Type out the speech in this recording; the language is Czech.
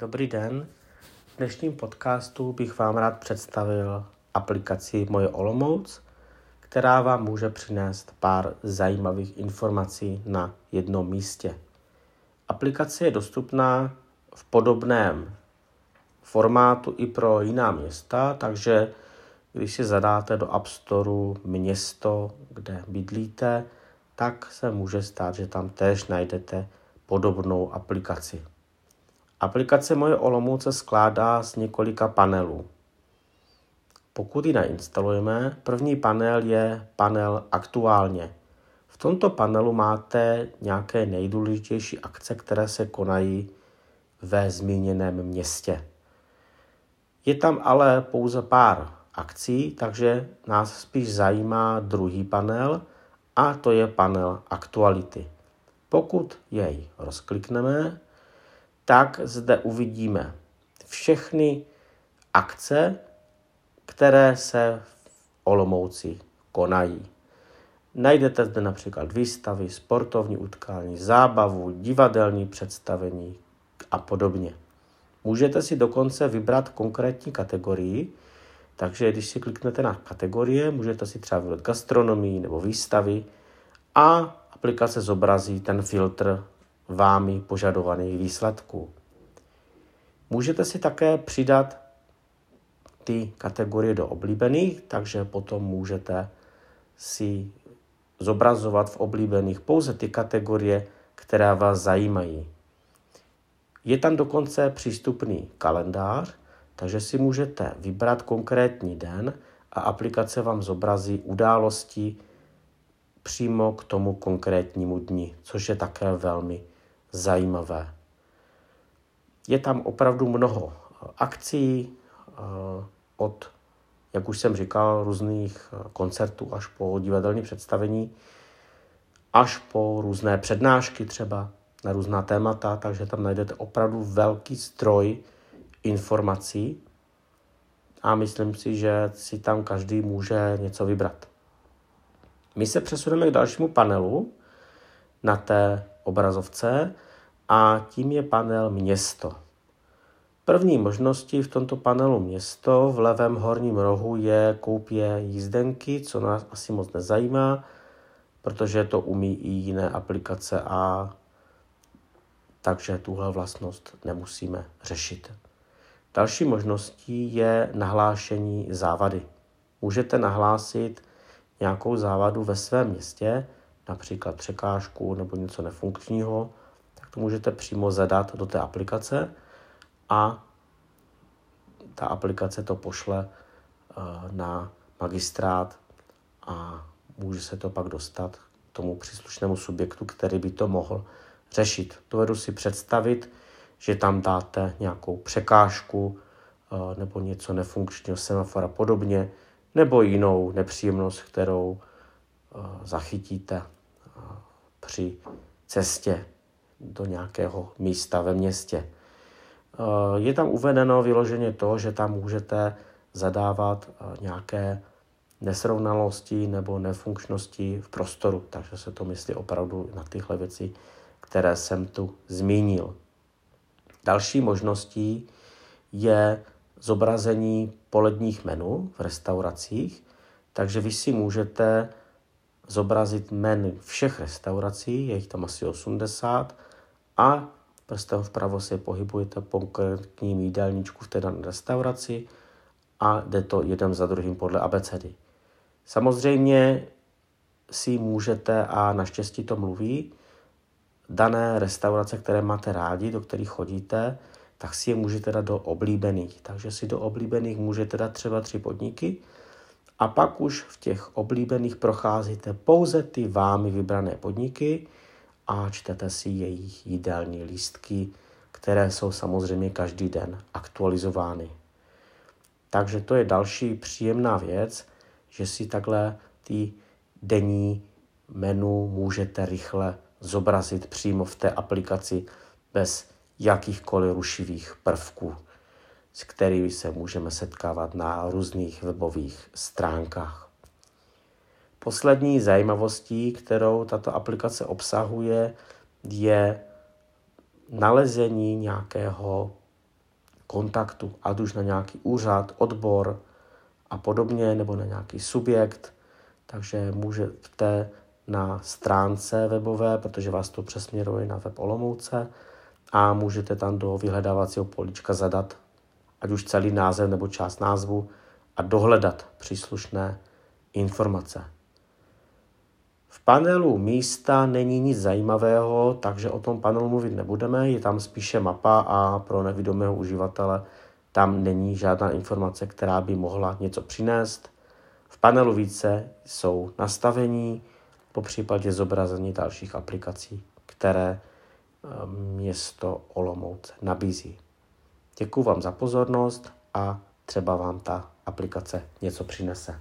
Dobrý den. V dnešním podcastu bych vám rád představil aplikaci Moje Olomouc, která vám může přinést pár zajímavých informací na jednom místě. Aplikace je dostupná v podobném formátu i pro jiná města, takže když si zadáte do App Store město, kde bydlíte, tak se může stát, že tam též najdete podobnou aplikaci. Aplikace Moje Olomouc se skládá z několika panelů. Pokud ji nainstalujeme, první panel je panel aktuálně. V tomto panelu máte nějaké nejdůležitější akce, které se konají ve zmíněném městě. Je tam ale pouze pár akcí, takže nás spíš zajímá druhý panel a to je panel aktuality. Pokud jej rozklikneme, tak zde uvidíme všechny akce, které se v Olomouci konají. Najdete zde například výstavy, sportovní utkání, zábavu, divadelní představení a podobně. Můžete si dokonce vybrat konkrétní kategorii, takže když si kliknete na kategorie, můžete si třeba vybrat gastronomii nebo výstavy a aplikace zobrazí ten filtr vámi požadovaných výsledků. Můžete si také přidat ty kategorie do oblíbených, takže potom můžete si zobrazovat v oblíbených pouze ty kategorie, které vás zajímají. Je tam dokonce přístupný kalendář, takže si můžete vybrat konkrétní den a aplikace vám zobrazí události přímo k tomu konkrétnímu dni, což je také velmi zajímavé. Je tam opravdu mnoho akcí eh, od, jak už jsem říkal, různých eh, koncertů až po divadelní představení, až po různé přednášky třeba na různá témata, takže tam najdete opravdu velký stroj informací a myslím si, že si tam každý může něco vybrat. My se přesuneme k dalšímu panelu na té obrazovce a tím je panel město. První možností v tomto panelu město v levém horním rohu je koupě jízdenky, co nás asi moc nezajímá, protože to umí i jiné aplikace a takže tuhle vlastnost nemusíme řešit. Další možností je nahlášení závady. Můžete nahlásit nějakou závadu ve svém městě, například překážku nebo něco nefunkčního, tak to můžete přímo zadat do té aplikace a ta aplikace to pošle eh, na magistrát a může se to pak dostat tomu příslušnému subjektu, který by to mohl řešit. Dovedu si představit, že tam dáte nějakou překážku eh, nebo něco nefunkčního semafora podobně, nebo jinou nepříjemnost, kterou eh, zachytíte při cestě do nějakého místa ve městě. Je tam uvedeno vyloženě to, že tam můžete zadávat nějaké nesrovnalosti nebo nefunkčnosti v prostoru, takže se to myslí opravdu na tyhle věci, které jsem tu zmínil. Další možností je zobrazení poledních menů v restauracích, takže vy si můžete zobrazit menu všech restaurací, je jich tam asi 80, a prstem vpravo se pohybujete po konkrétním jídelníčku v té dané restauraci a jde to jeden za druhým podle abecedy. Samozřejmě si můžete, a naštěstí to mluví, dané restaurace, které máte rádi, do kterých chodíte, tak si je můžete dát do oblíbených. Takže si do oblíbených můžete dát třeba tři podniky a pak už v těch oblíbených procházíte pouze ty vámi vybrané podniky a čtete si jejich jídelní lístky, které jsou samozřejmě každý den aktualizovány. Takže to je další příjemná věc, že si takhle ty denní menu můžete rychle zobrazit přímo v té aplikaci bez jakýchkoliv rušivých prvků, s kterými se můžeme setkávat na různých webových stránkách. Poslední zajímavostí, kterou tato aplikace obsahuje, je nalezení nějakého kontaktu, ať už na nějaký úřad, odbor a podobně, nebo na nějaký subjekt. Takže můžete na stránce webové, protože vás to přesměruje na web Olomouce a můžete tam do vyhledávacího políčka zadat ať už celý název nebo část názvu a dohledat příslušné informace. V panelu místa není nic zajímavého, takže o tom panelu mluvit nebudeme, je tam spíše mapa a pro nevidomého uživatele tam není žádná informace, která by mohla něco přinést. V panelu více jsou nastavení, po případě zobrazení dalších aplikací, které eh, město Olomouc nabízí. Děkuji vám za pozornost a třeba vám ta aplikace něco přinese.